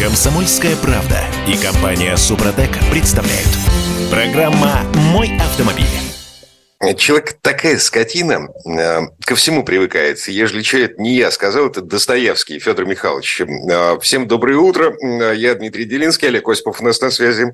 Комсомольская правда и компания Супротек представляют. Программа «Мой автомобиль». Человек такая скотина, э, ко всему привыкает. Ежели что, это не я сказал, это Достоевский Федор Михайлович. Э, всем доброе утро. Э, я Дмитрий Делинский, Олег Осипов у нас на связи.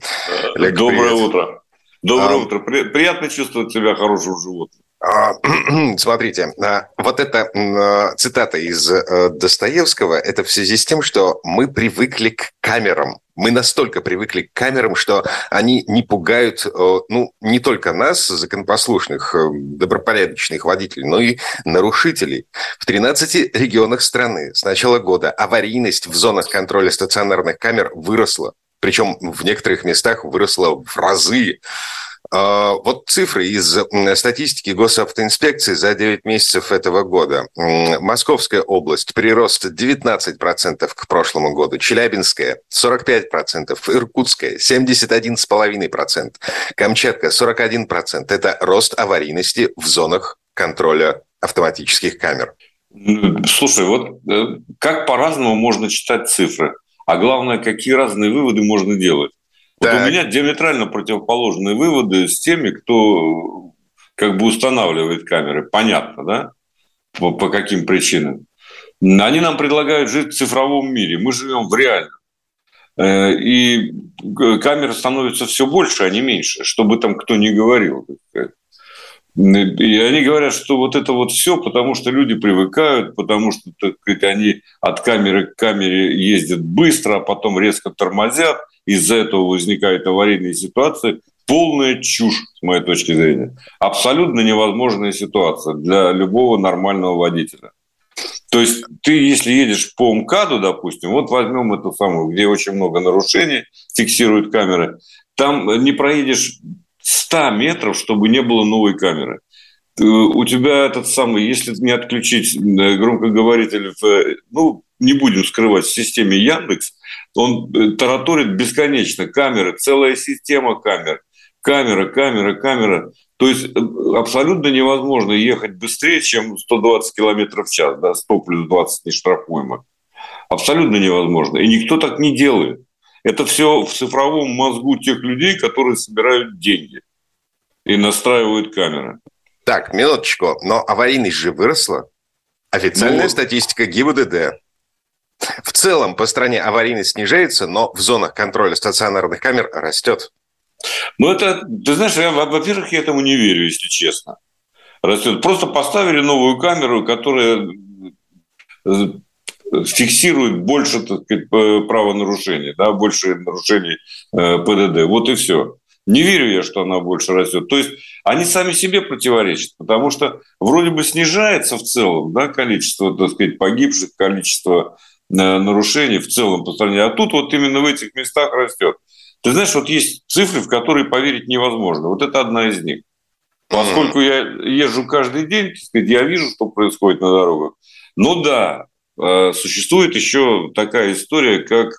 Олег, доброе привет. утро. Доброе а... утро. Приятно чувствовать себя хорошим животным. А, смотрите, а, вот эта цитата из э, Достоевского, это в связи с тем, что мы привыкли к камерам. Мы настолько привыкли к камерам, что они не пугают, э, ну, не только нас, законопослушных, э, добропорядочных водителей, но и нарушителей. В 13 регионах страны с начала года аварийность в зонах контроля стационарных камер выросла. Причем в некоторых местах выросла в разы. А, вот цифры из статистики госавтоинспекции за 9 месяцев этого года. Московская область прирост 19% к прошлому году, Челябинская 45%, Иркутская 71,5%, Камчатка 41%. Это рост аварийности в зонах контроля автоматических камер. Слушай, вот э, как по-разному можно читать цифры, а главное, какие разные выводы можно делать. Вот у меня диаметрально противоположные выводы с теми, кто как бы устанавливает камеры. Понятно, да? По, по каким причинам. Они нам предлагают жить в цифровом мире. Мы живем в реальном. Э, и камер становится все больше, а не меньше, чтобы там кто ни говорил. И они говорят, что вот это вот все, потому что люди привыкают, потому что так сказать, они от камеры к камере ездят быстро, а потом резко тормозят – из-за этого возникают аварийные ситуации, полная чушь, с моей точки зрения. Абсолютно невозможная ситуация для любого нормального водителя. То есть ты, если едешь по МКАДу, допустим, вот возьмем эту самую, где очень много нарушений, фиксируют камеры, там не проедешь 100 метров, чтобы не было новой камеры. Э, у тебя этот самый, если не отключить э, громкоговоритель, в, ну, не будем скрывать, в системе Яндекс, он э, тараторит бесконечно. Камеры, целая система камер. Камера, камера, камера. То есть абсолютно невозможно ехать быстрее, чем 120 км в час. Да, 100 плюс 20 не штрафуемо. Абсолютно невозможно. И никто так не делает. Это все в цифровом мозгу тех людей, которые собирают деньги и настраивают камеры. Так, минуточку. Но аварийность же выросла. Официальная ну, статистика ГИБДД. В целом по стране аварийность снижается, но в зонах контроля стационарных камер растет. Ну, это, ты знаешь, я, во-первых, я этому не верю, если честно. Растет. Просто поставили новую камеру, которая э, фиксирует больше так сказать, правонарушений, да, больше нарушений э, ПДД. Вот и все. Не верю я, что она больше растет. То есть они сами себе противоречат, потому что вроде бы снижается в целом да, количество так сказать, погибших, количество нарушений в целом по стране. А тут вот именно в этих местах растет. Ты знаешь, вот есть цифры, в которые поверить невозможно. Вот это одна из них. Поскольку я езжу каждый день, сказать, я вижу, что происходит на дорогах. Но да, э, существует еще такая история, как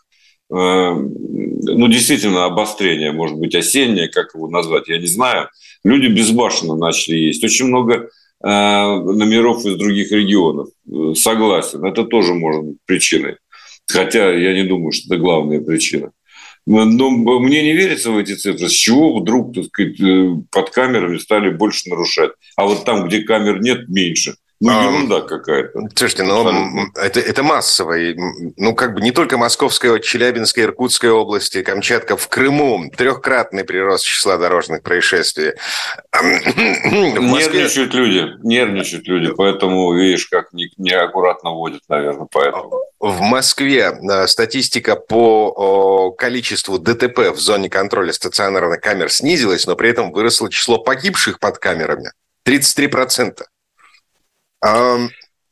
Э, ну, действительно, обострение, может быть, осеннее, как его назвать, я не знаю. Люди безбашенно начали есть. Очень много э, номеров из других регионов. Э, согласен, это тоже может быть причиной. Хотя я не думаю, что это главная причина. Но мне не верится в эти цифры. С чего вдруг так сказать, под камерами стали больше нарушать? А вот там, где камер нет, меньше. Ну, ерунда какая-то. Слушайте, ну, это, это массово. Ну, как бы не только Московская, Челябинская, Иркутская области, Камчатка, в Крыму трехкратный прирост числа дорожных происшествий. Москве... Нервничают люди, нервничают люди, поэтому, видишь, как неаккуратно водят, наверное, поэтому. В Москве э, статистика по количеству ДТП в зоне контроля стационарных камер снизилась, но при этом выросло число погибших под камерами. 33%.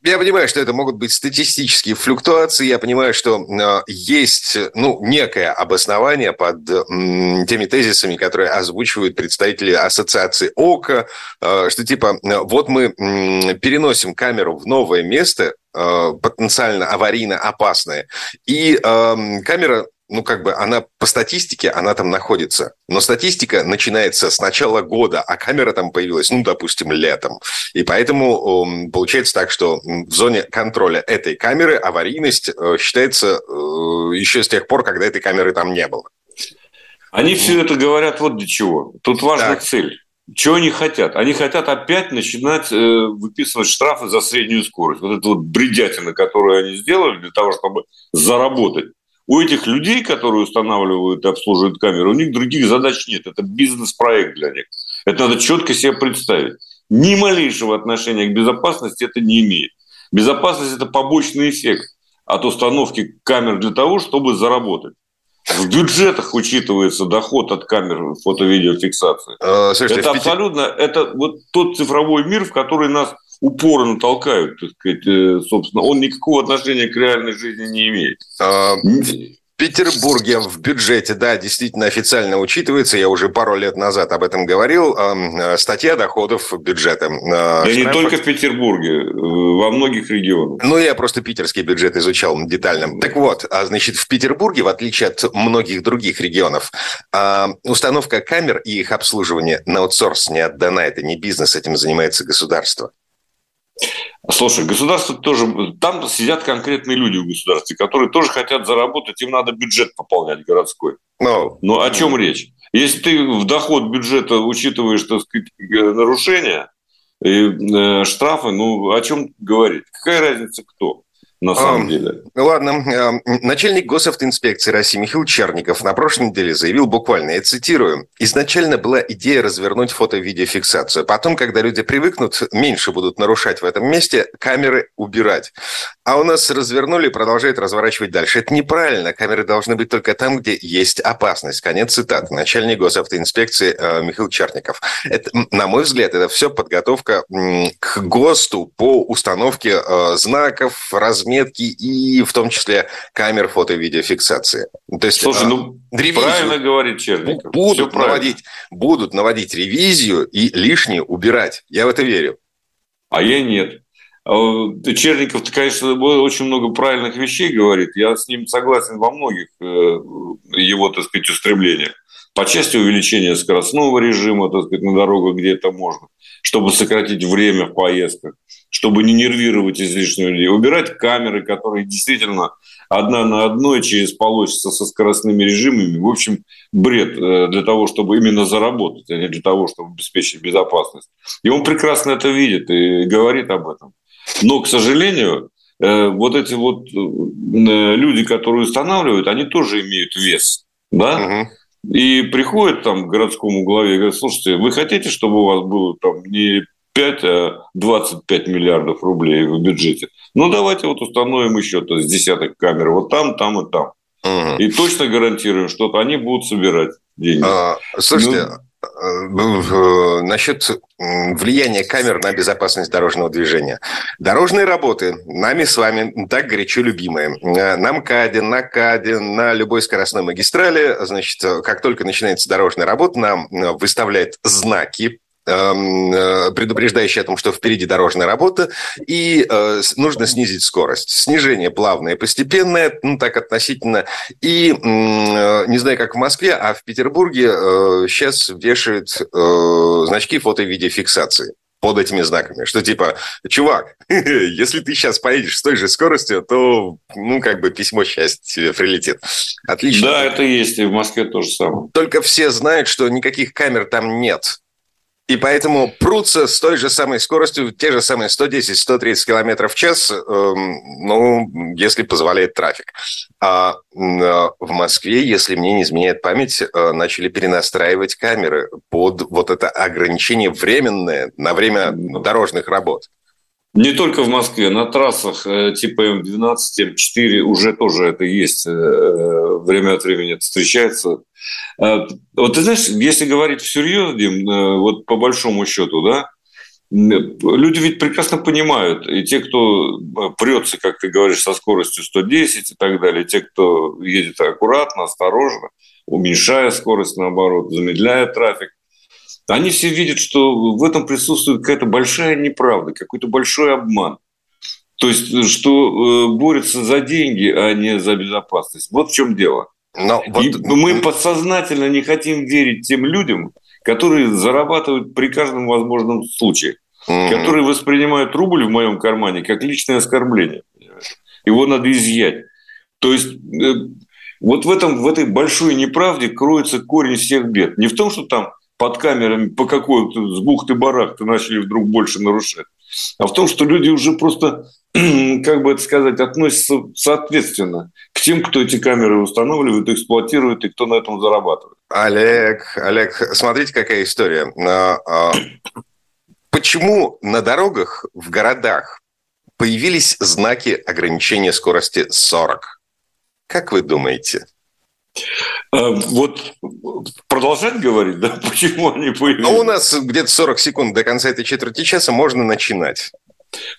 Я понимаю, что это могут быть статистические флюктуации. Я понимаю, что э, есть ну, некое обоснование под теми тезисами, которые озвучивают представители ассоциации ОКО, э, что типа вот мы переносим камеру в новое место, потенциально аварийно опасное, и камера ну, как бы она по статистике, она там находится. Но статистика начинается с начала года, а камера там появилась, ну, допустим, летом. И поэтому получается так, что в зоне контроля этой камеры аварийность э, считается э, еще с тех пор, когда этой камеры там не было. Они все это говорят вот для чего. Тут важна так. цель. Чего они хотят? Они хотят опять начинать э, выписывать штрафы за среднюю скорость. Вот это вот бредятина, которую они сделали для того, чтобы заработать. У этих людей, которые устанавливают и обслуживают камеры, у них других задач нет. Это бизнес-проект для них. Это надо четко себе представить. Ни малейшего отношения к безопасности это не имеет. Безопасность – это побочный эффект от установки камер для того, чтобы заработать. В бюджетах учитывается доход от камер фото-видеофиксации. Э, слушайте, это абсолютно, это вот тот цифровой мир, в который нас упорно толкают, так сказать, э, собственно, он никакого отношения к реальной жизни не имеет. А, Петербурге в бюджете, да, действительно официально учитывается. Я уже пару лет назад об этом говорил. Э, статья доходов бюджета. Да Штраф... не только в Петербурге, э, во многих регионах. Ну, я просто питерский бюджет изучал детально. Так вот, а, значит, в Петербурге, в отличие от многих других регионов, а, установка камер и их обслуживание на аутсорс не отдана. Это не бизнес, этим занимается государство. Слушай, государство тоже... Там сидят конкретные люди в государстве, которые тоже хотят заработать, им надо бюджет пополнять городской. No. Но о чем no. речь? Если ты в доход бюджета учитываешь, так сказать, нарушения и э, штрафы, ну о чем говорить? Какая разница кто? На самом а, деле. Ладно. Начальник госавтоинспекции России Михаил Черников на прошлой неделе заявил буквально, я цитирую, «Изначально была идея развернуть фото-видеофиксацию. Потом, когда люди привыкнут, меньше будут нарушать в этом месте, камеры убирать. А у нас развернули и продолжают разворачивать дальше. Это неправильно. Камеры должны быть только там, где есть опасность». Конец цитаты. Начальник госавтоинспекции э, Михаил Черников. Это, на мой взгляд, это все подготовка к ГОСТу по установке э, знаков, размеров разметки и в том числе камер фото- и видеофиксации. То есть, Слушай, ну ревизию правильно говорит Черников. Будут наводить, будут наводить ревизию и лишнее убирать. Я в это верю. А я нет. А Черников, конечно, очень много правильных вещей говорит. Я с ним согласен во многих э, его, так сказать, устремлениях. По части увеличения скоростного режима, так сказать, на дорогах, где это можно, чтобы сократить время в поездках чтобы не нервировать излишне людей. Убирать камеры, которые действительно одна на одной через полосица со скоростными режимами. В общем, бред э, для того, чтобы именно заработать, а не для того, чтобы обеспечить безопасность. И он прекрасно это видит и говорит об этом. Но, к сожалению, э, вот эти вот э, люди, которые устанавливают, они тоже имеют вес. Да? И приходят там к городскому главе и говорят, слушайте, вы хотите, чтобы у вас было там не 5, а 25 миллиардов рублей в бюджете. Ну, давайте вот установим еще то есть десяток камер вот там, там и там. Угу. И точно гарантируем, что они будут собирать деньги. А, слушайте, ну, э, насчет влияния камер на безопасность дорожного движения. Дорожные работы, нами с вами так горячо любимые. Э, на МКАДе, на КАДе, на любой скоростной магистрали, значит, как только начинается дорожная работа, нам выставляют знаки э, предупреждающий о том, что впереди дорожная работа, и э, нужно снизить скорость. Снижение плавное, постепенное, ну так относительно. И э, не знаю, как в Москве, а в Петербурге э, сейчас вешают э, значки фото-видеофиксации под этими знаками, что типа, чувак, если ты сейчас поедешь с той же скоростью, то, ну, как бы письмо счастья тебе прилетит. Отлично. Да, это есть, и в Москве тоже самое. Только все знают, что никаких камер там нет. И поэтому прутся с той же самой скоростью, те же самые 110-130 км в час, э, ну, если позволяет трафик. А э, в Москве, если мне не изменяет память, э, начали перенастраивать камеры под вот это ограничение временное на время дорожных работ. Не только в Москве, на трассах э, типа М12, М4 уже тоже это есть. Э, э, время от времени это встречается. Вот ты знаешь, если говорить всерьез, Дим, вот по большому счету, да, люди ведь прекрасно понимают, и те, кто прется, как ты говоришь, со скоростью 110 и так далее, и те, кто едет аккуратно, осторожно, уменьшая скорость, наоборот, замедляя трафик, они все видят, что в этом присутствует какая-то большая неправда, какой-то большой обман. То есть, что э, борются за деньги, а не за безопасность. Вот в чем дело. Но вот... И мы подсознательно не хотим верить тем людям, которые зарабатывают при каждом возможном случае, mm-hmm. которые воспринимают рубль в моем кармане как личное оскорбление. Его надо изъять. То есть э, вот в, этом, в этой большой неправде кроется корень всех бед. Не в том, что там под камерами по какой-то с бухты-барахты начали вдруг больше нарушать, а в том, что люди уже просто, как бы это сказать, относятся соответственно к тем, кто эти камеры устанавливает, эксплуатирует и кто на этом зарабатывает. Олег, Олег, смотрите, какая история. А, а, почему на дорогах в городах появились знаки ограничения скорости 40? Как вы думаете? А, вот продолжать говорить, да, почему они появились? Ну, у нас где-то 40 секунд до конца этой четверти часа можно начинать.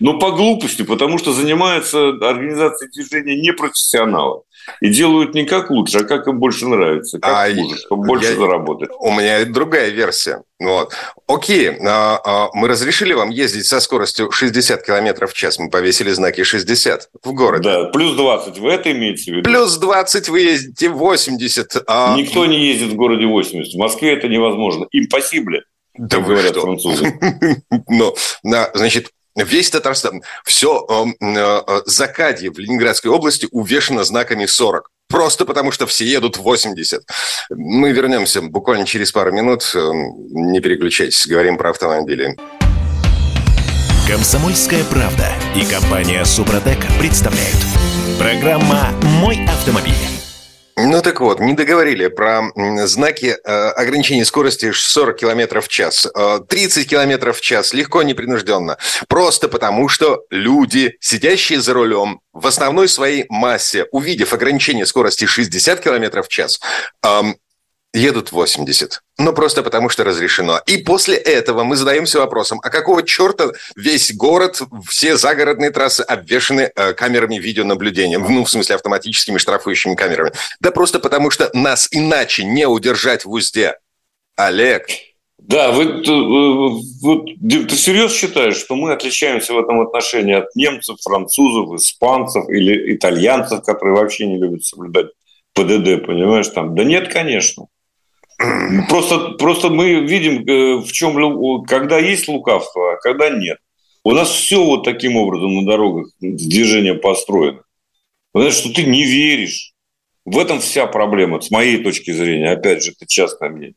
Ну, по глупости, потому что занимаются организацией движения непрофессионалы. И делают не как лучше, а как им больше нравится, как а хуже, чтобы больше я, заработать. У меня другая версия. Вот. Окей, а, а, мы разрешили вам ездить со скоростью 60 км в час. Мы повесили знаки 60 в городе. Да, плюс 20. Вы это имеете в виду? Плюс 20 вы ездите 80. А... Никто не ездит в городе 80. В Москве это невозможно. Импосибле. Да как говорят что? французы. Ну, значит, Весь Татарстан, все э, э, Закадье в Ленинградской области увешано знаками 40. Просто потому, что все едут 80. Мы вернемся буквально через пару минут. Э, не переключайтесь, говорим про автомобили. Комсомольская правда и компания Супротек представляют. Программа «Мой автомобиль». Ну так вот, не договорили про знаки э, ограничения скорости 40 км в час. 30 э, км в час легко, непринужденно. Просто потому, что люди, сидящие за рулем, в основной своей массе, увидев ограничение скорости 60 км в час, едут 80. Ну, просто потому что разрешено. И после этого мы задаемся вопросом, а какого черта весь город, все загородные трассы обвешаны э, камерами видеонаблюдения? Ну, в смысле, автоматическими штрафующими камерами. Да просто потому что нас иначе не удержать в узде. Олег. Да, вы, вы, вы, ты серьезно считаешь, что мы отличаемся в этом отношении от немцев, французов, испанцев или итальянцев, которые вообще не любят соблюдать ПДД, понимаешь, там? Да нет, конечно. Просто, просто мы видим, э, в чем, когда есть лукавство, а когда нет. У нас все вот таким образом на дорогах движение построено. Знаешь, что ты не веришь. В этом вся проблема, с моей точки зрения. Опять же, это частное мнение.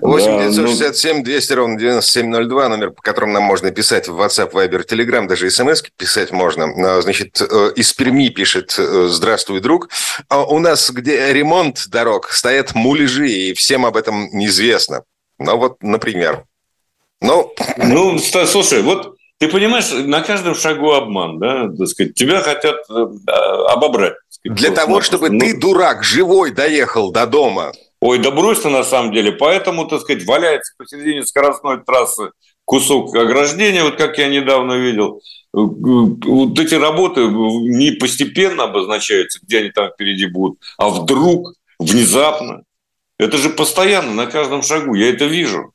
8 967 200 ровно 9702, номер, по которому нам можно писать в WhatsApp, Viber, Telegram, даже смс писать можно. А, значит, э, из Перми пишет э, «Здравствуй, друг». А у нас, где ремонт дорог, стоят муляжи, и всем об этом неизвестно. Ну вот, например. Ну, ну слушай, вот ты понимаешь, на каждом шагу обман, да, так сказать, тебя хотят э, обобрать. Сказать, Для того, чтобы ну... ты, дурак, живой доехал до дома – Ой, да брось ты на самом деле. Поэтому, так сказать, валяется посередине скоростной трассы кусок ограждения, вот как я недавно видел. Вот эти работы не постепенно обозначаются, где они там впереди будут, а вдруг, внезапно. Это же постоянно, на каждом шагу. Я это вижу.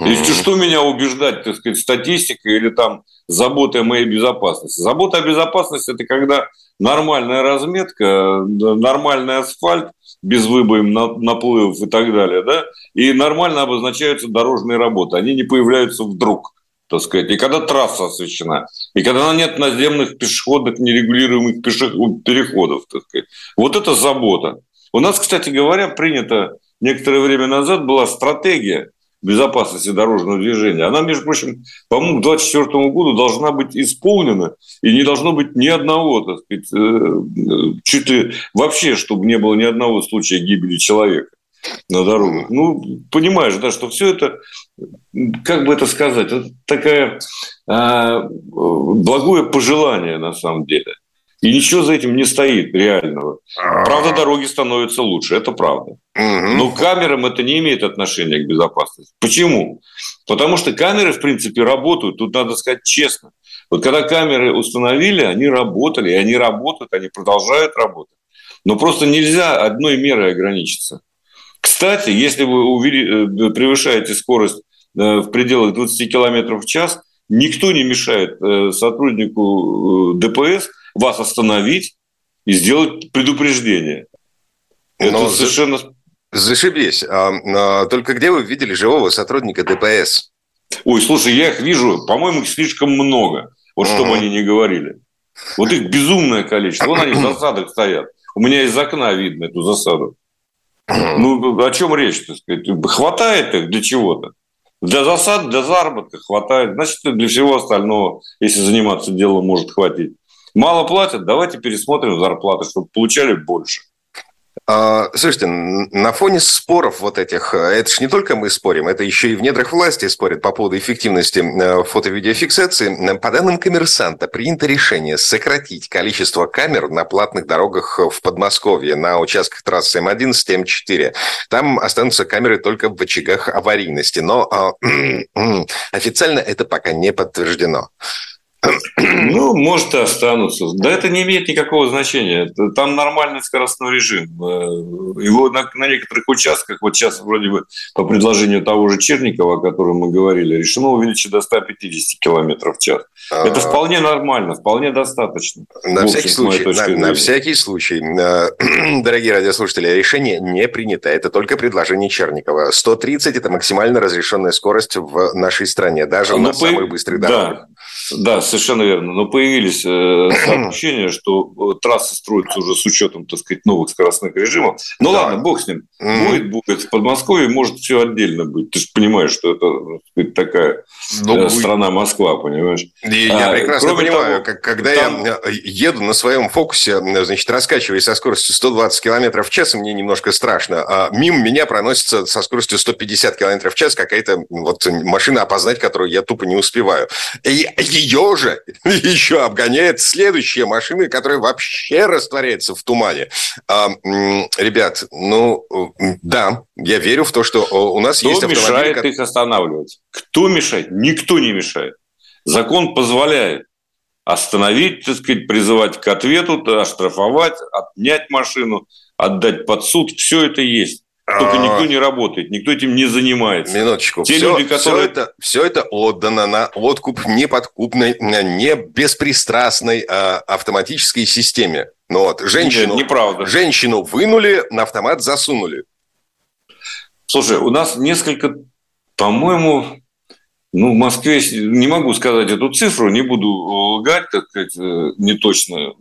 Если что меня убеждать, так сказать, статистикой или там заботой о моей безопасности? Забота о безопасности – это когда нормальная разметка, нормальный асфальт, без выбоин, наплывов и так далее, да, и нормально обозначаются дорожные работы. Они не появляются вдруг, так сказать. И когда трасса освещена, и когда нет наземных пешеходных нерегулируемых пешеход, переходов, так сказать. Вот это забота. У нас, кстати говоря, принято некоторое время назад была стратегия безопасности дорожного движения, она, между прочим, по-моему, к 2024 году должна быть исполнена, и не должно быть ни одного, так сказать, э, чуть ли вообще, чтобы не было ни одного случая гибели человека на дорогах. Ну, понимаешь, да, что все это, как бы это сказать, это такая а, благое пожелание на самом деле. И ничего за этим не стоит реального. Правда, дороги становятся лучше, это правда. Но камерам это не имеет отношения к безопасности. Почему? Потому что камеры, в принципе, работают. Тут надо сказать честно. Вот когда камеры установили, они работали, и они работают, они продолжают работать. Но просто нельзя одной мерой ограничиться. Кстати, если вы э, превышаете скорость э, в пределах 20 км в час, никто не мешает э, сотруднику ДПС вас остановить и сделать предупреждение. Это Но совершенно... Зашибись. А, а, только где вы видели живого сотрудника ДПС? Ой, слушай, я их вижу, по-моему, их слишком много. Вот что бы они ни говорили. Вот их безумное количество. Вон они в засадах стоят. У меня из окна видно эту засаду. Ну, о чем речь, так сказать? Хватает их для чего-то. Для засад, для заработка хватает. Значит, для всего остального, если заниматься делом, может хватить. Мало платят, давайте пересмотрим зарплаты, чтобы получали больше. А, слушайте, на фоне споров вот этих, э, это же не только мы спорим, это еще и в недрах власти спорят по поводу эффективности э, фото-видеофиксации. По данным коммерсанта, принято решение сократить количество камер на платных дорогах в Подмосковье, на участках трассы М11 и М4. Там останутся камеры только в очагах аварийности, но а, официально это пока не подтверждено. Ну, может, и останутся. Да это не имеет никакого значения. Там нормальный скоростной режим. Э, его на, на некоторых участках, вот сейчас вроде бы по предложению того же Черникова, о котором мы говорили, решено увеличить до 150 км в час. Это вполне нормально, вполне достаточно. На всякий случай, на, на всякий случай, дорогие радиослушатели, решение не принято. Это только предложение Черникова. 130 – это максимально разрешенная скорость в нашей стране, даже Но ну, на по... самых быстрых дорогах. Да, да, совершенно верно. Но появились э, сообщения, что э, трассы строятся уже с учетом, так сказать, новых скоростных режимов. Ну да. ладно, бог с ним. Будет, будет. В Подмосковье может все отдельно быть. Ты же понимаешь, что это сказать, такая ну, э, страна Москва, понимаешь? Я а, прекрасно понимаю, того, когда там... я еду на своем фокусе, значит, раскачиваясь со скоростью 120 км в час, мне немножко страшно. А мимо меня проносится со скоростью 150 км в час какая-то вот машина опознать, которую я тупо не успеваю. И ее же еще обгоняет следующая машина, которая вообще растворяется в тумане. А, ребят, ну да, я верю в то, что у нас Кто есть автомобили... Кто мешает их останавливать? Кто мешает? Никто не мешает. Закон позволяет остановить, так сказать, призывать к ответу, оштрафовать, отнять машину, отдать под суд. Все это есть. Только а. никто не работает, никто этим не занимается. Минуточку. Те все, люди, которые... все, это, все это отдано на откуп неподкупной, не беспристрастной а, автоматической системе. Ну вот, женщину, Нет, неправда. женщину вынули, на автомат засунули. Слушай, у нас несколько, по-моему, ну, в Москве, не могу сказать эту цифру, не буду лгать, так сказать, э, не точно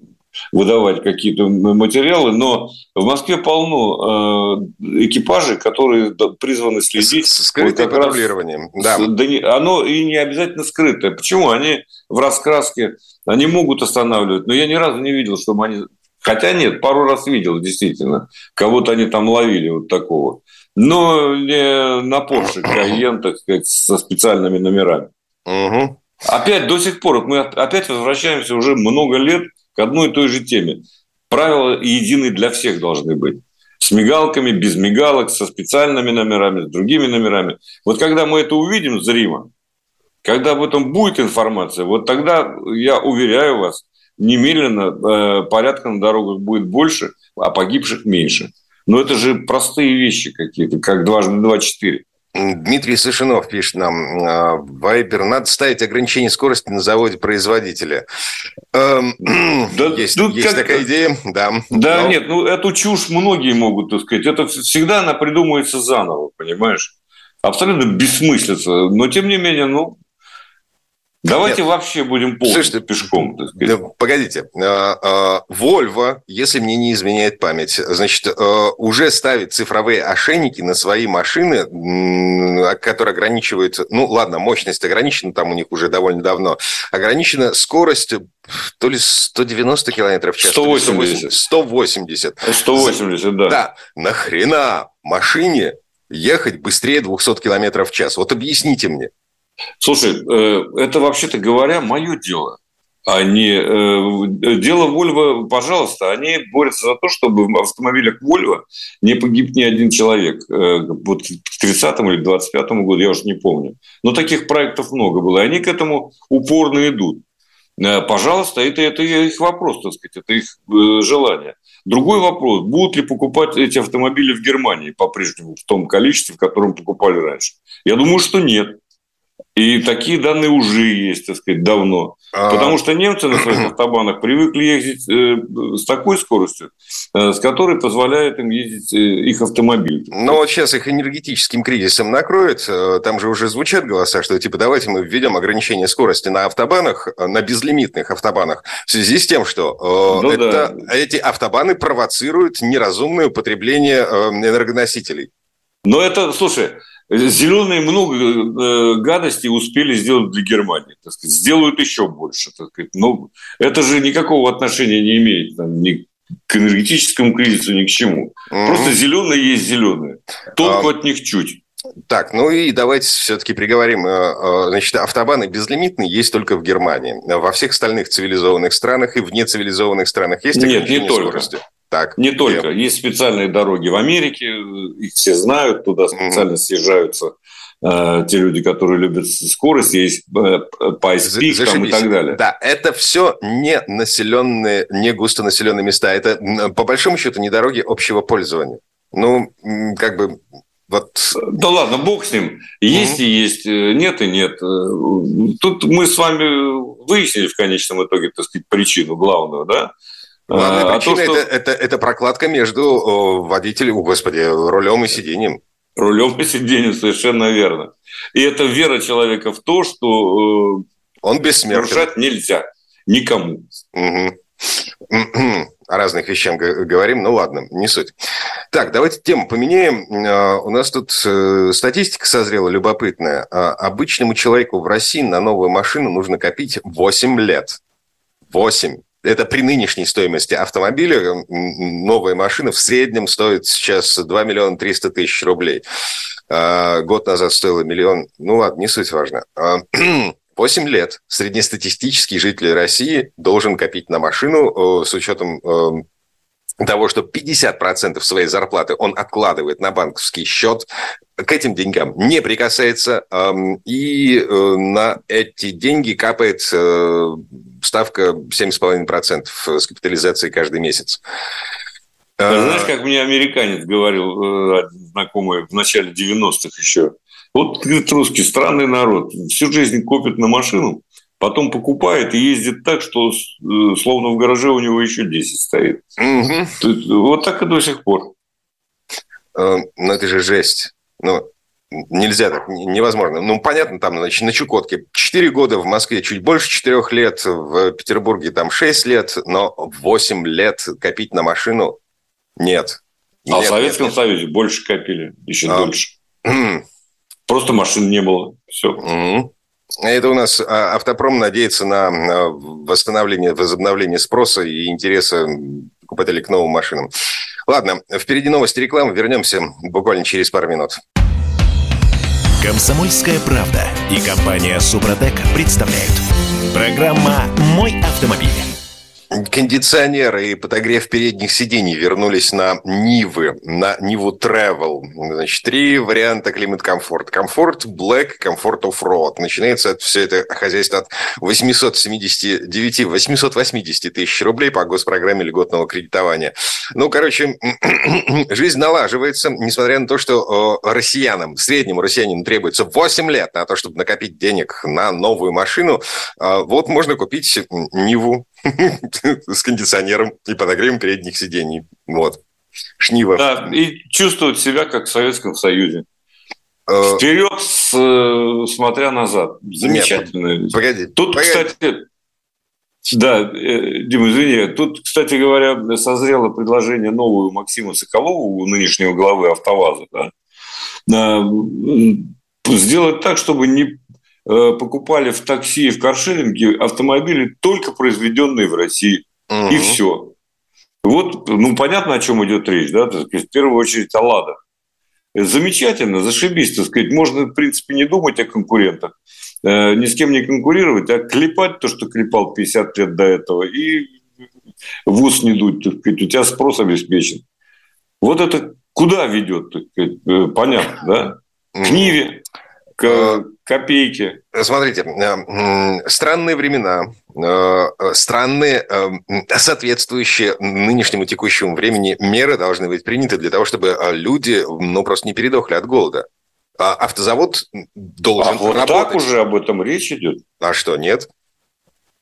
выдавать какие-то материалы, но в Москве полно э, экипажей, которые призваны следить. С, скрытым вот патрулированием, да. да. Оно и не обязательно скрытое. Почему? Они в раскраске, они могут останавливать, но я ни разу не видел, чтобы они... Хотя нет, пару раз видел, действительно. Кого-то они там ловили вот такого. Но не на Porsche Cayenne, так сказать, со специальными номерами. Угу. Опять до сих пор, мы опять возвращаемся уже много лет к одной и той же теме. Правила единые для всех должны быть. С мигалками, без мигалок, со специальными номерами, с другими номерами. Вот когда мы это увидим зримо, когда об этом будет информация, вот тогда, я уверяю вас, немедленно э, порядка на дорогах будет больше, а погибших меньше. Но это же простые вещи какие-то, как дважды два четыре. Дмитрий Сышинов пишет нам, «А, Вайбер, надо ставить ограничение скорости на заводе производителя. Эм, да, есть ну, есть как... такая идея, да. Да, но... нет, ну эту чушь многие могут, так сказать. Это всегда она придумывается заново, понимаешь? Абсолютно бессмыслица. Но тем не менее, ну, Давайте Нет. вообще будем Слушайте, пешком. Так сказать. Погодите. Volvo, а, если мне не изменяет память, значит, а, уже ставит цифровые ошейники на свои машины, которые ограничивают, ну ладно, мощность ограничена, там у них уже довольно давно, ограничена скорость то ли 190 километров в час. 180. 180. 180, да. Да. Нахрена машине ехать быстрее 200 километров в час? Вот объясните мне. Слушай, э, это вообще-то говоря мое дело. А не э, дело Вольво, пожалуйста, они борются за то, чтобы в автомобилях Вольво не погиб ни один человек. Э, вот к 30 или 25 году, я уже не помню. Но таких проектов много было, и они к этому упорно идут. Пожалуйста, это, это их вопрос, так сказать, это их желание. Другой вопрос, будут ли покупать эти автомобили в Германии по-прежнему в том количестве, в котором покупали раньше. Я думаю, что нет. И такие данные уже есть, так сказать, давно. А... Потому что немцы на своих автобанах привыкли ездить э, с такой скоростью, э, с которой позволяет им ездить э, их автомобиль. Но вот сейчас их энергетическим кризисом накроет. Э, там же уже звучат голоса, что типа давайте мы введем ограничение скорости на автобанах, э, на безлимитных автобанах, в связи с тем, что э, ну, это, да. эти автобаны провоцируют неразумное употребление энергоносителей. Но это, слушай, Зеленые много э, гадостей успели сделать для Германии. Так сказать, сделают еще больше. Так сказать. Но это же никакого отношения не имеет там, ни к энергетическому кризису, ни к чему. Mm-hmm. Просто зеленые есть зеленые. Толку а... от них чуть. Так, ну и давайте все-таки приговорим. Э, э, значит, автобаны безлимитные есть только в Германии. Во всех остальных цивилизованных странах и в нецивилизованных странах есть Нет, не. Скорости. Так. Не только. Есть специальные дороги в Америке, их все знают, туда специально mm-hmm. съезжаются э, те люди, которые любят скорость, есть э, Пайспик там и так далее. Да, это все не населенные, не густонаселенные места. Это, по большому счету, не дороги общего пользования. Ну, как бы вот... Да ладно, бог с ним. Есть mm-hmm. и есть, э, нет и нет. Э, тут мы с вами выяснили в конечном итоге, так сказать, причину главную, да? Главная а, причина то, что... это, это, это прокладка между водителем, о, господи, рулем и сиденьем. Рулем и сиденьем, совершенно верно. И это вера человека в то, что э, он бессмертен. нарушать нельзя никому. Угу. О разных вещах говорим, ну ладно, не суть. Так, давайте тему поменяем. А, у нас тут э, статистика созрела любопытная. Обычному человеку в России на новую машину нужно копить 8 лет. 8 это при нынешней стоимости автомобиля новая машина в среднем стоит сейчас 2 миллиона 300 тысяч рублей. А, год назад стоила миллион. Ну ладно, не суть важно. 8 а, лет среднестатистический житель России должен копить на машину с учетом того, что 50% своей зарплаты он откладывает на банковский счет, к этим деньгам не прикасается, и э, на эти деньги капает э, ставка 7,5% с капитализацией каждый месяц. А, знаешь, как мне американец говорил, э, знакомый в начале 90-х еще, вот, говорит, русский странный народ, всю жизнь копит на машину, потом покупает и ездит так, что словно в гараже у него еще 10 стоит. Угу. Вот так и до сих пор. Но это же жесть. Ну, нельзя так, невозможно. Ну, понятно, там, значит, на Чукотке 4 года, в Москве чуть больше 4 лет, в Петербурге там 6 лет, но 8 лет копить на машину нет. А нет, в Советском нет, Союзе нет. больше копили, еще а. дольше. Просто машин не было. Все. Это у нас а, автопром надеется на восстановление, возобновление спроса и интереса покупателей к новым машинам. Ладно, впереди новости рекламы. Вернемся буквально через пару минут. Комсомольская правда и компания Супротек представляют. Программа «Мой автомобиль». Кондиционеры и подогрев передних сидений вернулись на Нивы, на Ниву Travel. Значит, три варианта климат-комфорт. Комфорт Black, комфорт Offroad. Начинается все это хозяйство от 879, 880 тысяч рублей по госпрограмме льготного кредитования. Ну, короче, жизнь налаживается, несмотря на то, что россиянам, среднему россиянину требуется 8 лет на то, чтобы накопить денег на новую машину. А вот можно купить Ниву с кондиционером и подогревом передних сидений. Вот. Шнива. Да, и чувствовать себя как в Советском Союзе. Э, Вперед, э, смотря назад. Замечательно. Нет, погоди. Тут, погоди. кстати, да, э, Дима, извини, тут, кстати говоря, созрело предложение новую Максима Соколову, нынешнего главы «АвтоВАЗа», да, сделать так, чтобы не покупали в такси и в каршеринге автомобили только произведенные в России. Угу. И все. Вот, ну, понятно, о чем идет речь, да, так сказать, в первую очередь о ладах. Замечательно, зашибись, так сказать. Можно, в принципе, не думать о конкурентах, э, ни с кем не конкурировать, а клепать то, что клепал 50 лет до этого, и в ус не дуть, так сказать, у тебя спрос обеспечен. Вот это куда ведет, так сказать, э, понятно, да? К Ниве, к э, копейки. Смотрите, э, странные времена, э, странные, соответствующие нынешнему текущему времени меры должны быть приняты для того, чтобы люди ну, просто не передохли от голода. а автозавод должен а вот работать. так уже об этом речь идет. А что, нет?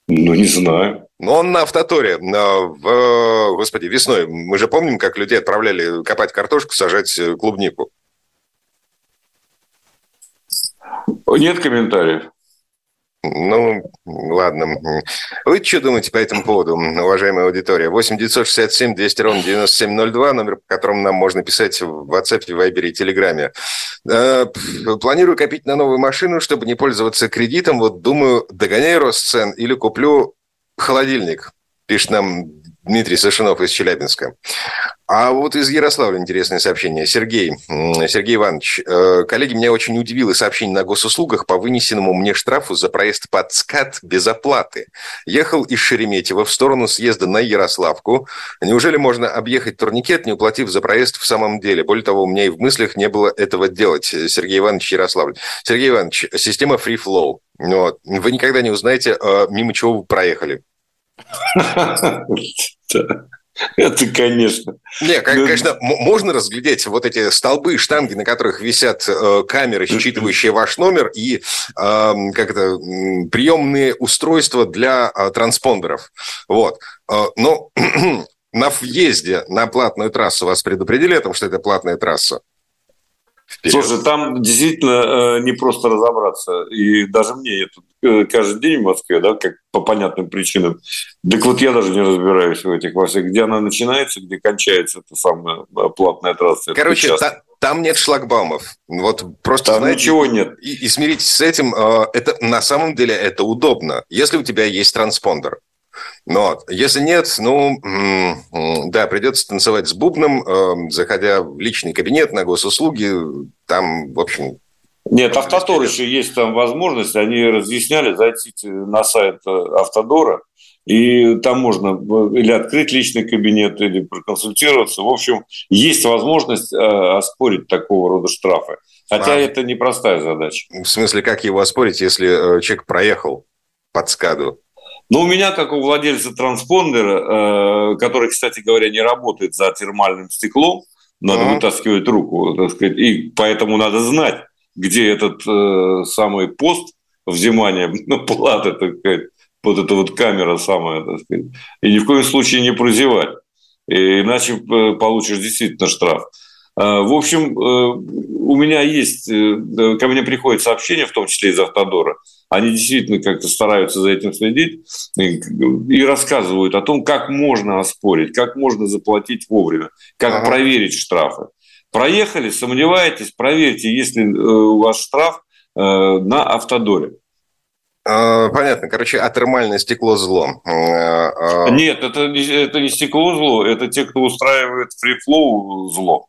Ну, не знаю. Но он на автоторе, в, господи, весной. Мы же помним, как людей отправляли копать картошку, сажать э, клубнику. Нет комментариев. Ну, ладно. Вы что думаете по этому поводу, уважаемая аудитория? 8 967 200 ровно 9702, номер, по которому нам можно писать в WhatsApp, Viber и Телеграме. Э, планирую копить на новую машину, чтобы не пользоваться кредитом. Вот думаю, догоняю рост цен или куплю холодильник, пишет нам Дмитрий Сашинов из Челябинска. А вот из Ярославля интересное сообщение. Сергей, Сергей Иванович, э, коллеги, меня очень удивило сообщение на госуслугах по вынесенному мне штрафу за проезд под скат без оплаты. Ехал из Шереметьево в сторону съезда на Ярославку. Неужели можно объехать турникет, не уплатив за проезд в самом деле? Более того, у меня и в мыслях не было этого делать. Сергей Иванович Ярославль. Сергей Иванович, система Free Flow. Вот. Вы никогда не узнаете, э, мимо чего вы проехали. Это, конечно. Не, конечно, можно разглядеть вот эти столбы, штанги, на которых висят э, камеры, считывающие ваш номер, и как это, приемные устройства для э, транспондеров. Вот. Э, но на въезде на платную трассу вас предупредили о том, что это платная трасса? Вперед. Слушай, там действительно э, не просто разобраться. И даже мне это э, каждый день в Москве, да, как по понятным причинам. Так вот я даже не разбираюсь в этих во всех, где она начинается, где кончается эта самая э, платная трасса. Короче, та, там нет шлагбаумов. Вот просто там знаете, ничего нет. И, и смиритесь с этим. Это на самом деле это удобно, если у тебя есть транспондер. Но если нет, ну, да, придется танцевать с бубном, эм, заходя в личный кабинет на госуслуги, там, в общем... Нет, Автодор еще есть там возможность, они разъясняли, зайти на сайт э, Автодора, и там можно э, или открыть личный кабинет, или проконсультироваться. В общем, есть возможность э, оспорить такого рода штрафы. Хотя а, это непростая задача. В смысле, как его оспорить, если человек проехал под скаду? Но у меня, как у владельца транспондера, э, который, кстати говоря, не работает за термальным стеклом, надо uh-huh. вытаскивать руку, так сказать, и поэтому надо знать, где этот э, самый пост взимания ну, платы, так сказать, вот эта вот камера самая, так сказать, и ни в коем случае не прозевать, иначе э, получишь действительно штраф. Э, в общем, у меня есть, ко мне приходят сообщения, в том числе из Автодора, они действительно как-то стараются за этим следить и, и рассказывают о том, как можно оспорить, как можно заплатить вовремя, как ага. проверить штрафы. Проехали, сомневаетесь, проверьте, если э, у вас штраф э, на автодоре. А, понятно. Короче, а термальное стекло зло. А, а Нет, это, это не стекло зло, это те, кто устраивает фрифлоу зло.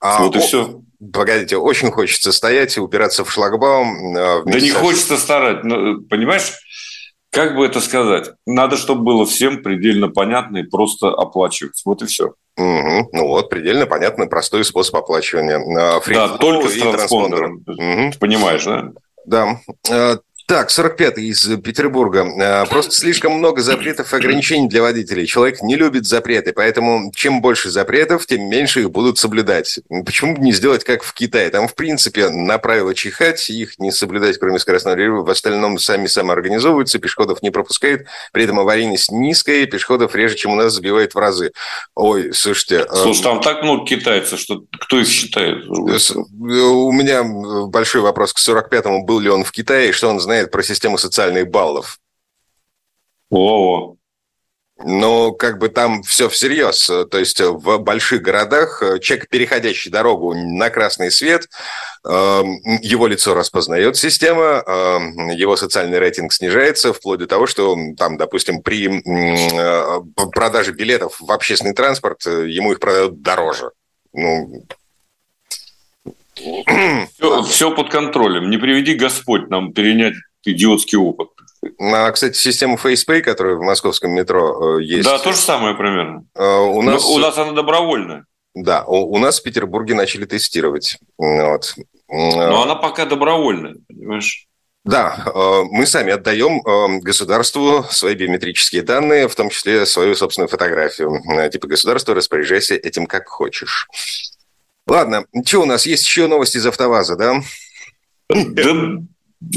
А, вот и все. Погодите, очень хочется стоять и упираться в шлагбаум. Э, да не хочется старать. Ну, понимаешь, как бы это сказать? Надо, чтобы было всем предельно понятно и просто оплачивать. Вот и все. Угу. Ну вот, предельно понятный, простой способ оплачивания. Free да, только с транспондером. Угу. Понимаешь, да? Да. Э, так, 45-й из Петербурга. Э, просто слишком много запретов и ограничений для водителей. Человек не любит запреты, поэтому чем больше запретов, тем меньше их будут соблюдать. Почему бы не сделать как в Китае? Там, в принципе, на правила чихать, их не соблюдать, кроме скоростного режима. В остальном сами самоорганизовываются, пешеходов не пропускают. При этом аварийность низкая, пешеходов реже, чем у нас, забивает в разы. Ой, слушайте... Э, Слушай, там так много китайцев, что кто их считает? У меня большой вопрос к 45-му. Был ли он в Китае, что он знает знает про систему социальных баллов. О, ну, как бы там все всерьез. То есть в больших городах человек, переходящий дорогу на красный свет, эм, его лицо распознает система, эм, его социальный рейтинг снижается, вплоть до того, что там, допустим, при э, продаже билетов в общественный транспорт э, ему их продают дороже. Ну, все, все под контролем. Не приведи Господь нам перенять идиотский опыт. А, кстати, система FacePay, которая в московском метро э, есть... Да, то же самое примерно. Э, у нас, у нас она добровольная. Да, у, у нас в Петербурге начали тестировать. Вот. Но она пока добровольная, понимаешь? Да, э, мы сами отдаем государству свои биометрические данные, в том числе свою собственную фотографию. Типа государство, распоряжайся этим как хочешь. Ладно, что у нас? Есть еще новости из АвтоВАЗа, да? Да,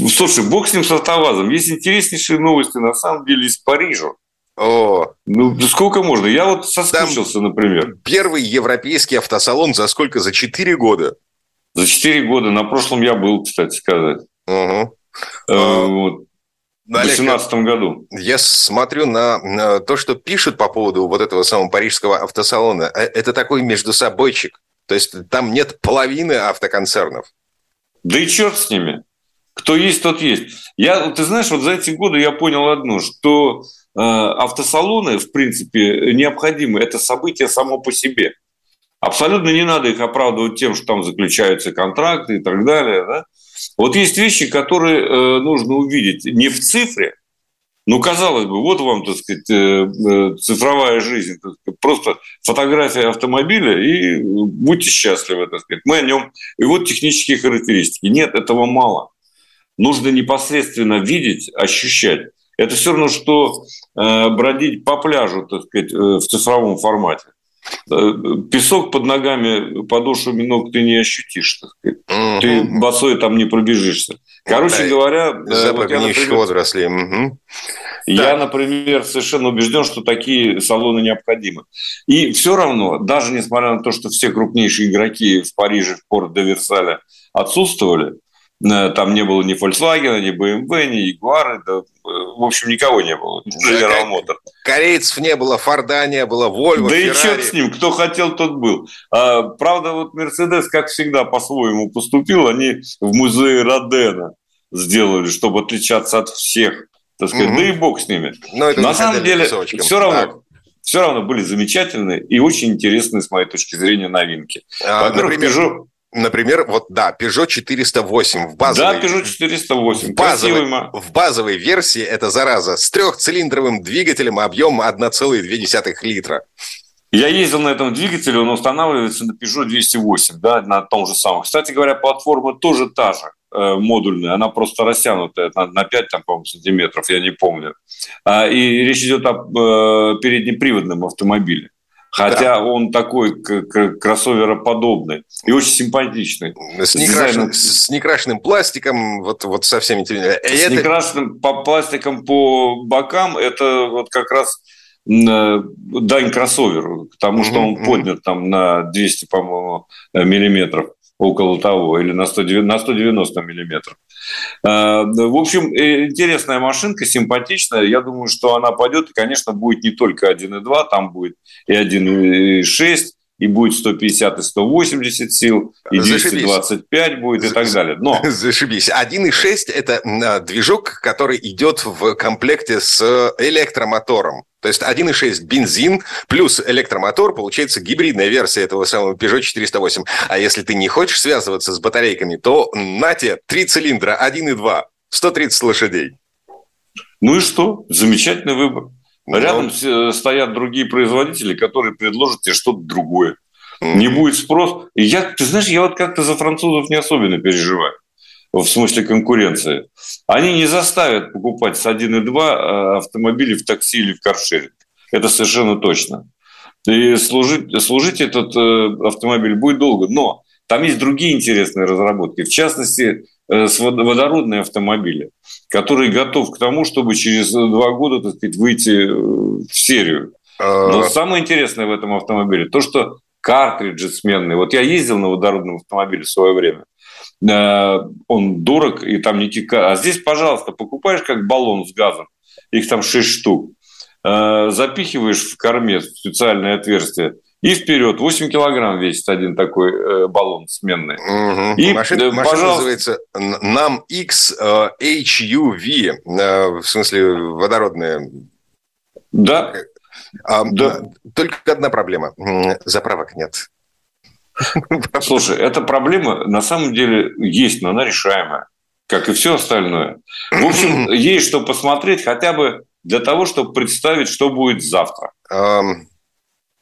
слушай, бог с ним с автовазом. Есть интереснейшие новости, на самом деле, из Парижа. О. Ну, сколько можно? Я вот соскучился, Там например. Первый европейский автосалон за сколько? За 4 года? За 4 года. На прошлом я был, кстати сказать. Угу. Э, вот. В 2018 году. Я смотрю на, на то, что пишут по поводу вот этого самого парижского автосалона. Э, это такой между собойчик. То есть там нет половины автоконцернов. Да и черт с ними. Кто есть, тот есть. Я, ты знаешь, вот за эти годы я понял одно, что э, автосалоны, в принципе, необходимы. Это событие само по себе. Абсолютно не надо их оправдывать тем, что там заключаются контракты и так далее. Да? Вот есть вещи, которые э, нужно увидеть не в цифре, ну, казалось бы, вот вам, так сказать, э, э, цифровая жизнь, просто фотография автомобиля, и будьте счастливы, так сказать. Мы о нем, и вот технические характеристики. Нет, этого мало. Нужно непосредственно видеть, ощущать. Это все равно, что бродить по пляжу, так сказать, в цифровом формате. Э, песок под ногами, подошвами ног ты не ощутишь. Так сказать. Угу. Ты босой там не пробежишься. Короче да, говоря... Э, запах вот я, например, водорослей. Угу. Я, например, совершенно убежден, что такие салоны необходимы. И все равно, даже несмотря на то, что все крупнейшие игроки в Париже, в порт де Версаля отсутствовали, Э, там не было ни Volkswagen, ни BMW, ни Jaguar, да, э, в общем, никого не было. General Motors. Корейцев не было, Форда не было, Volvo, Да Ferrari. и черт с ним, кто хотел, тот был. А, правда, вот Mercedes, как всегда, по-своему поступил. Они в музее Родена сделали, чтобы отличаться от всех. Так сказать. Угу. Да и бог с ними. Но это На самом деле, все равно, так. все равно были замечательные и очень интересные, с моей точки зрения, новинки. А, Во-первых. Peugeot Например, вот да, Peugeot 408 в базовой... Да, Peugeot 408. В базовой, в базовой версии это зараза с трехцилиндровым двигателем объем 1,2 литра. Я ездил на этом двигателе, он устанавливается на Peugeot 208, да, на том же самом. Кстати говоря, платформа тоже та же э, модульная, она просто растянутая на, на 5, там, сантиметров, я не помню. А, и речь идет о э, переднеприводном автомобиле. Хотя да. он такой кроссовероподобный и очень симпатичный. С, некрашенным, с некрашенным пластиком, вот, вот со всеми этими... С это... некрашенным по пластиком по бокам, это вот как раз э, дань кроссоверу, потому что он поднят там на 200, по-моему, миллиметров около того, или на 190, на 190 миллиметров. А, в общем, э, интересная машинка, симпатичная. Я думаю, что она пойдет, и, конечно, будет не только 1.2, там будет и 1.6, и будет 150 и 180 сил, и 225 Зашибись. будет и так далее. Но... Зашибись. 1.6 – это а, движок, который идет в комплекте с электромотором. То есть 1.6 бензин плюс электромотор, получается гибридная версия этого самого Peugeot 408. А если ты не хочешь связываться с батарейками, то на тебе три цилиндра, 1.2, 130 лошадей. Ну и что? Замечательный выбор. Но... Рядом Но... стоят другие производители, которые предложат тебе что-то другое. Не будет спрос. И я, ты знаешь, я вот как-то за французов не особенно переживаю в смысле конкуренции, они не заставят покупать с 1.2 э, автомобили в такси или в каршеринг. Это совершенно точно. И служить, служить этот э, автомобиль будет долго. Но там есть другие интересные разработки. В частности, э, с водородные автомобили, которые готов к тому, чтобы через два года так сказать, выйти в серию. А. Но самое интересное в этом автомобиле то, что картриджи сменные. Вот я ездил на водородном автомобиле в свое время. Э, он дорог, и там текает. А здесь, пожалуйста, покупаешь как баллон с газом, их там 6 штук, э, запихиваешь в корме в специальное отверстие, и вперед. 8 килограмм весит один такой э, баллон сменный. Угу. И, машина, машина называется NAM X HUV, в смысле водородная. Да. А, да. Только одна проблема. Заправок нет. Слушай, эта проблема на самом деле есть, но она решаемая, как и все остальное. В общем, есть что посмотреть хотя бы для того, чтобы представить, что будет завтра.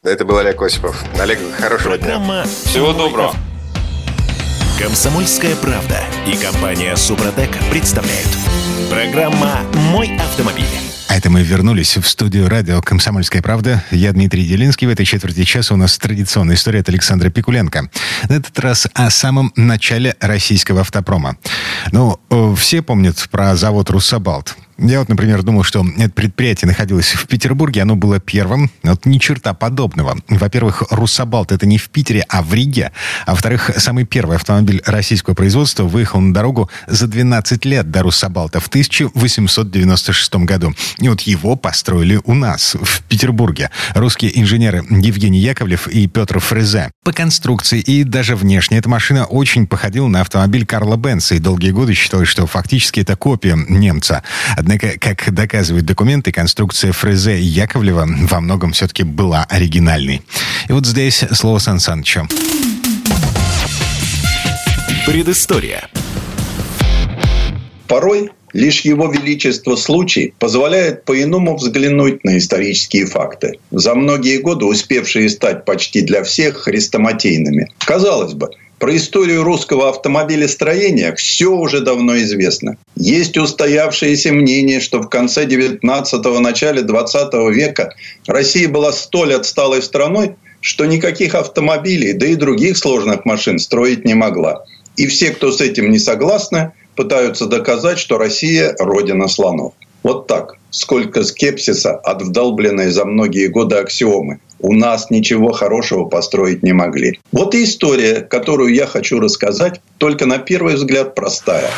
Это был Олег Осипов. Олег, хорошего дня. Всего доброго. Комсомольская правда и компания Супротек представляют. Программа «Мой автомобиль». А это мы вернулись в студию радио «Комсомольская правда». Я Дмитрий Делинский. В этой четверти часа у нас традиционная история от Александра Пикуленко. На этот раз о самом начале российского автопрома. Ну, э, все помнят про завод «Руссобалт». Я вот, например, думал, что это предприятие находилось в Петербурге, оно было первым. Вот ни черта подобного. Во-первых, Руссобалт это не в Питере, а в Риге. А во-вторых, самый первый автомобиль российского производства выехал на дорогу за 12 лет до Руссобалта в 1896 году. И вот его построили у нас, в Петербурге. Русские инженеры Евгений Яковлев и Петр Фрезе. По конструкции и даже внешне эта машина очень походила на автомобиль Карла Бенса. И долгие годы считалось, что фактически это копия немца. Однако, как доказывают документы, конструкция Фрезе и Яковлева во многом все-таки была оригинальной. И вот здесь слово Сан Санычу. Предыстория. Порой лишь его величество случай позволяет по-иному взглянуть на исторические факты, за многие годы успевшие стать почти для всех хрестоматийными. Казалось бы, про историю русского автомобилестроения все уже давно известно. Есть устоявшееся мнение, что в конце 19-го, начале 20 века Россия была столь отсталой страной, что никаких автомобилей, да и других сложных машин строить не могла. И все, кто с этим не согласны, пытаются доказать, что Россия – родина слонов. Вот так. Сколько скепсиса от вдолбленной за многие годы аксиомы. У нас ничего хорошего построить не могли. Вот и история, которую я хочу рассказать, только на первый взгляд простая.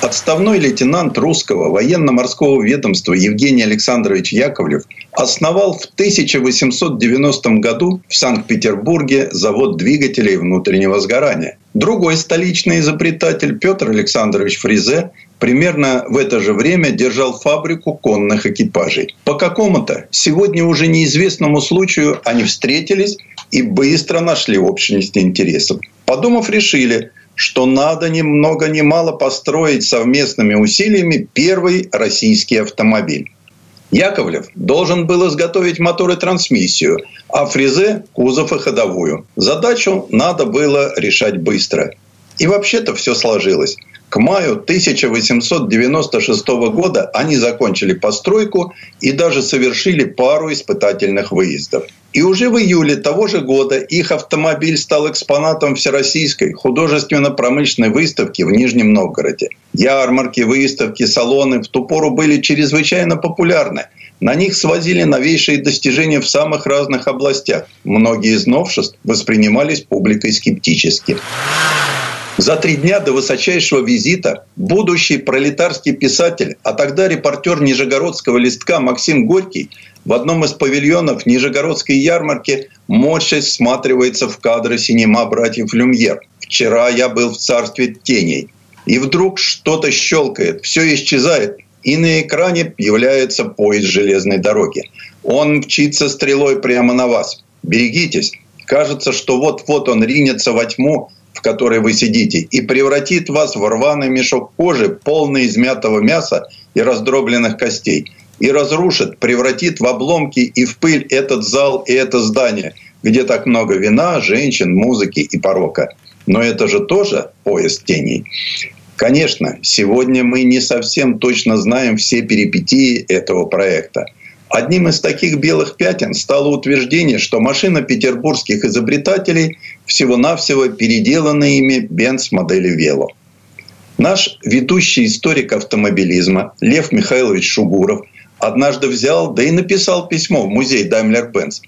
Отставной лейтенант русского военно-морского ведомства Евгений Александрович Яковлев основал в 1890 году в Санкт-Петербурге завод двигателей внутреннего сгорания. Другой столичный изобретатель Петр Александрович Фризе примерно в это же время держал фабрику конных экипажей. По какому-то сегодня уже неизвестному случаю они встретились и быстро нашли общность интересов. Подумав, решили – что надо ни много ни мало построить совместными усилиями первый российский автомобиль. Яковлев должен был изготовить мотор и трансмиссию, а Фризе – кузов и ходовую. Задачу надо было решать быстро. И вообще-то все сложилось. К маю 1896 года они закончили постройку и даже совершили пару испытательных выездов. И уже в июле того же года их автомобиль стал экспонатом Всероссийской художественно-промышленной выставки в Нижнем Новгороде. Ярмарки, выставки, салоны в ту пору были чрезвычайно популярны. На них свозили новейшие достижения в самых разных областях. Многие из новшеств воспринимались публикой скептически. За три дня до высочайшего визита будущий пролетарский писатель, а тогда репортер Нижегородского листка Максим Горький в одном из павильонов Нижегородской ярмарки мощь всматривается в кадры синема братьев Люмьер. «Вчера я был в царстве теней». И вдруг что-то щелкает, все исчезает, и на экране появляется поезд железной дороги. Он мчится стрелой прямо на вас. Берегитесь. Кажется, что вот-вот он ринется во тьму, в которой вы сидите, и превратит вас в рваный мешок кожи, полный измятого мяса и раздробленных костей. И разрушит, превратит в обломки и в пыль этот зал и это здание, где так много вина, женщин, музыки и порока. Но это же тоже поезд теней. Конечно, сегодня мы не совсем точно знаем все перипетии этого проекта – Одним из таких белых пятен стало утверждение, что машина петербургских изобретателей всего-навсего переделана ими Бенц модели Вело. Наш ведущий историк автомобилизма Лев Михайлович Шугуров однажды взял, да и написал письмо в музей Daimler-Benz.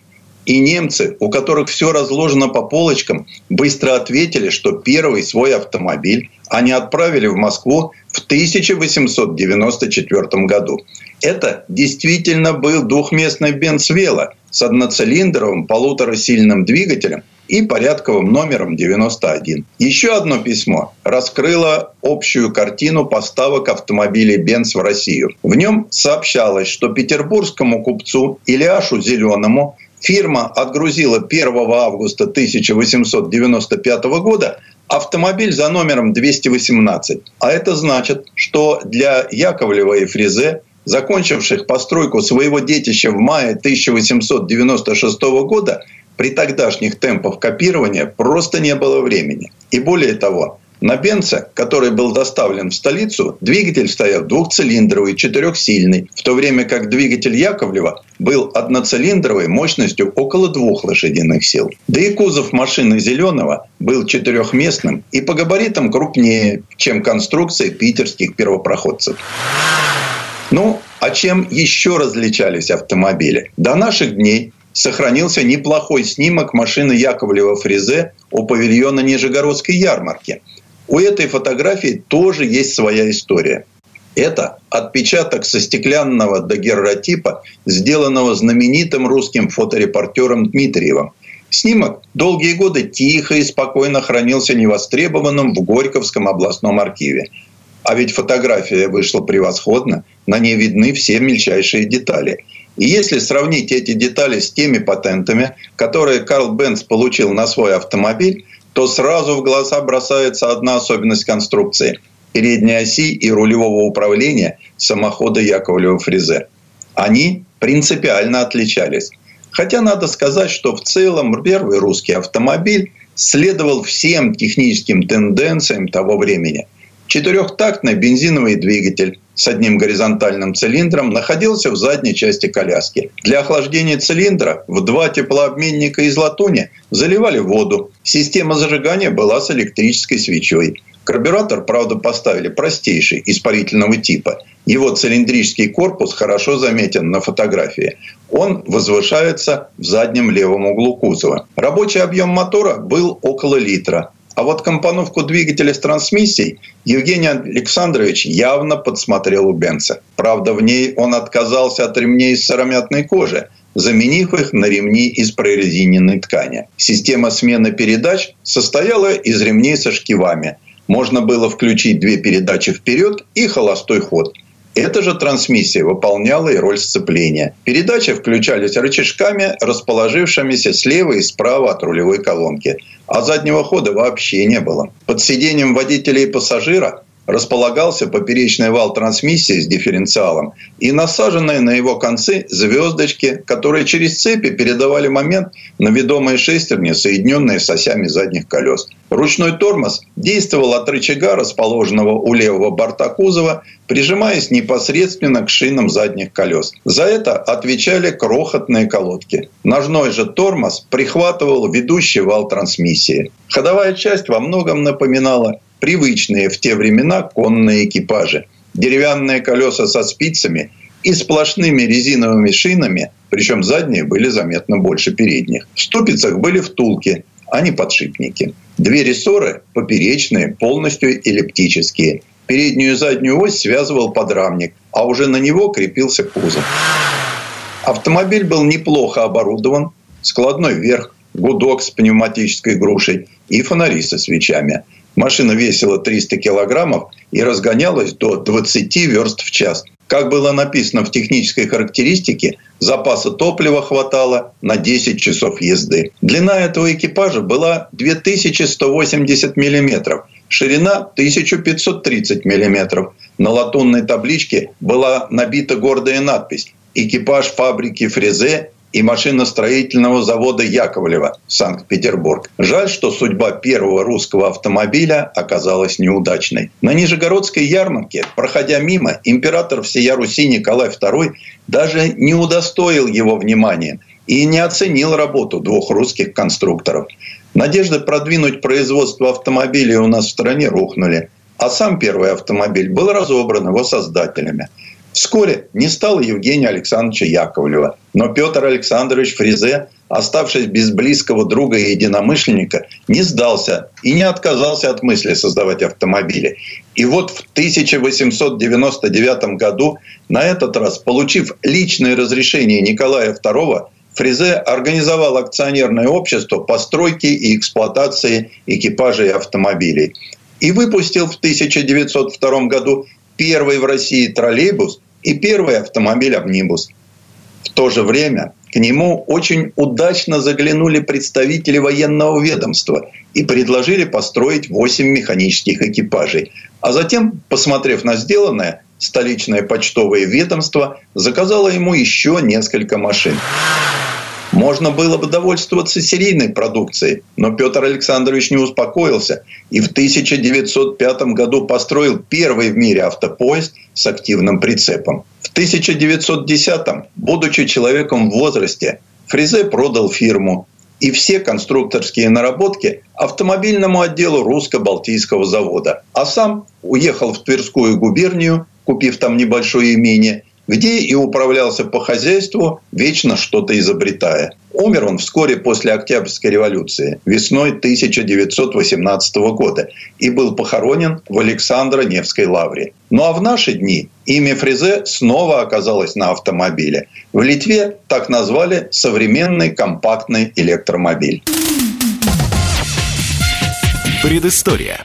И немцы, у которых все разложено по полочкам, быстро ответили, что первый свой автомобиль они отправили в Москву в 1894 году. Это действительно был двухместный Бенц Вела с одноцилиндровым полуторасильным двигателем и порядковым номером 91. Еще одно письмо раскрыло общую картину поставок автомобилей Бенц в Россию. В нем сообщалось, что петербургскому купцу Ильяшу Зеленому фирма отгрузила 1 августа 1895 года автомобиль за номером 218. А это значит, что для Яковлева и Фризе закончивших постройку своего детища в мае 1896 года, при тогдашних темпах копирования просто не было времени. И более того, На Бенце, который был доставлен в столицу, двигатель стоял двухцилиндровый, четырехсильный, в то время как двигатель Яковлева был одноцилиндровый мощностью около двух лошадиных сил. Да и кузов машины Зеленого был четырехместным и по габаритам крупнее, чем конструкция питерских первопроходцев. Ну, а чем еще различались автомобили? До наших дней сохранился неплохой снимок машины Яковлева Фризе у павильона Нижегородской ярмарки. У этой фотографии тоже есть своя история. Это отпечаток со стеклянного дагерротипа, сделанного знаменитым русским фоторепортером Дмитриевым. Снимок долгие годы тихо и спокойно хранился невостребованным в Горьковском областном архиве. А ведь фотография вышла превосходно, на ней видны все мельчайшие детали. И если сравнить эти детали с теми патентами, которые Карл Бенц получил на свой автомобиль, то сразу в глаза бросается одна особенность конструкции – передней оси и рулевого управления самохода Яковлева Фризе. Они принципиально отличались. Хотя надо сказать, что в целом первый русский автомобиль следовал всем техническим тенденциям того времени – Четырехтактный бензиновый двигатель с одним горизонтальным цилиндром находился в задней части коляски. Для охлаждения цилиндра в два теплообменника из латуни заливали воду. Система зажигания была с электрической свечой. Карбюратор, правда, поставили простейший, испарительного типа. Его цилиндрический корпус хорошо заметен на фотографии. Он возвышается в заднем левом углу кузова. Рабочий объем мотора был около литра. А вот компоновку двигателя с трансмиссией Евгений Александрович явно подсмотрел у Бенца. Правда, в ней он отказался от ремней из сыромятной кожи, заменив их на ремни из прорезиненной ткани. Система смены передач состояла из ремней со шкивами. Можно было включить две передачи вперед и холостой ход – эта же трансмиссия выполняла и роль сцепления. Передачи включались рычажками, расположившимися слева и справа от рулевой колонки. А заднего хода вообще не было. Под сиденьем водителя и пассажира располагался поперечный вал трансмиссии с дифференциалом и насаженные на его концы звездочки, которые через цепи передавали момент на ведомые шестерни, соединенные с осями задних колес. Ручной тормоз действовал от рычага, расположенного у левого борта кузова, прижимаясь непосредственно к шинам задних колес. За это отвечали крохотные колодки. Ножной же тормоз прихватывал ведущий вал трансмиссии. Ходовая часть во многом напоминала привычные в те времена конные экипажи. Деревянные колеса со спицами и сплошными резиновыми шинами, причем задние были заметно больше передних. В ступицах были втулки, а не подшипники. Две рессоры поперечные, полностью эллиптические. Переднюю и заднюю ось связывал подрамник, а уже на него крепился кузов. Автомобиль был неплохо оборудован, складной верх, гудок с пневматической грушей и фонари со свечами – Машина весила 300 килограммов и разгонялась до 20 верст в час. Как было написано в технической характеристике, запаса топлива хватало на 10 часов езды. Длина этого экипажа была 2180 миллиметров, ширина 1530 миллиметров. На латунной табличке была набита гордая надпись «Экипаж фабрики Фрезе и машиностроительного завода Яковлева, Санкт-Петербург. Жаль, что судьба первого русского автомобиля оказалась неудачной. На Нижегородской ярмарке, проходя мимо, император всея Руси Николай II даже не удостоил его внимания и не оценил работу двух русских конструкторов. Надежды продвинуть производство автомобилей у нас в стране рухнули, а сам первый автомобиль был разобран его создателями – Вскоре не стало Евгения Александровича Яковлева, но Петр Александрович Фризе, оставшись без близкого друга и единомышленника, не сдался и не отказался от мысли создавать автомобили. И вот в 1899 году, на этот раз, получив личное разрешение Николая II, Фризе организовал акционерное общество по стройке и эксплуатации экипажей автомобилей. И выпустил в 1902 году первый в России троллейбус и первый автомобиль «Амнибус». В то же время к нему очень удачно заглянули представители военного ведомства и предложили построить 8 механических экипажей. А затем, посмотрев на сделанное, столичное почтовое ведомство заказало ему еще несколько машин. Можно было бы довольствоваться серийной продукцией, но Петр Александрович не успокоился и в 1905 году построил первый в мире автопоезд с активным прицепом. В 1910-м, будучи человеком в возрасте, Фризе продал фирму и все конструкторские наработки автомобильному отделу русско-балтийского завода. А сам уехал в Тверскую губернию, купив там небольшое имение, где и управлялся по хозяйству, вечно что-то изобретая. Умер он вскоре после Октябрьской революции, весной 1918 года, и был похоронен в Александро-Невской лавре. Ну а в наши дни имя Фризе снова оказалось на автомобиле. В Литве так назвали современный компактный электромобиль. Предыстория.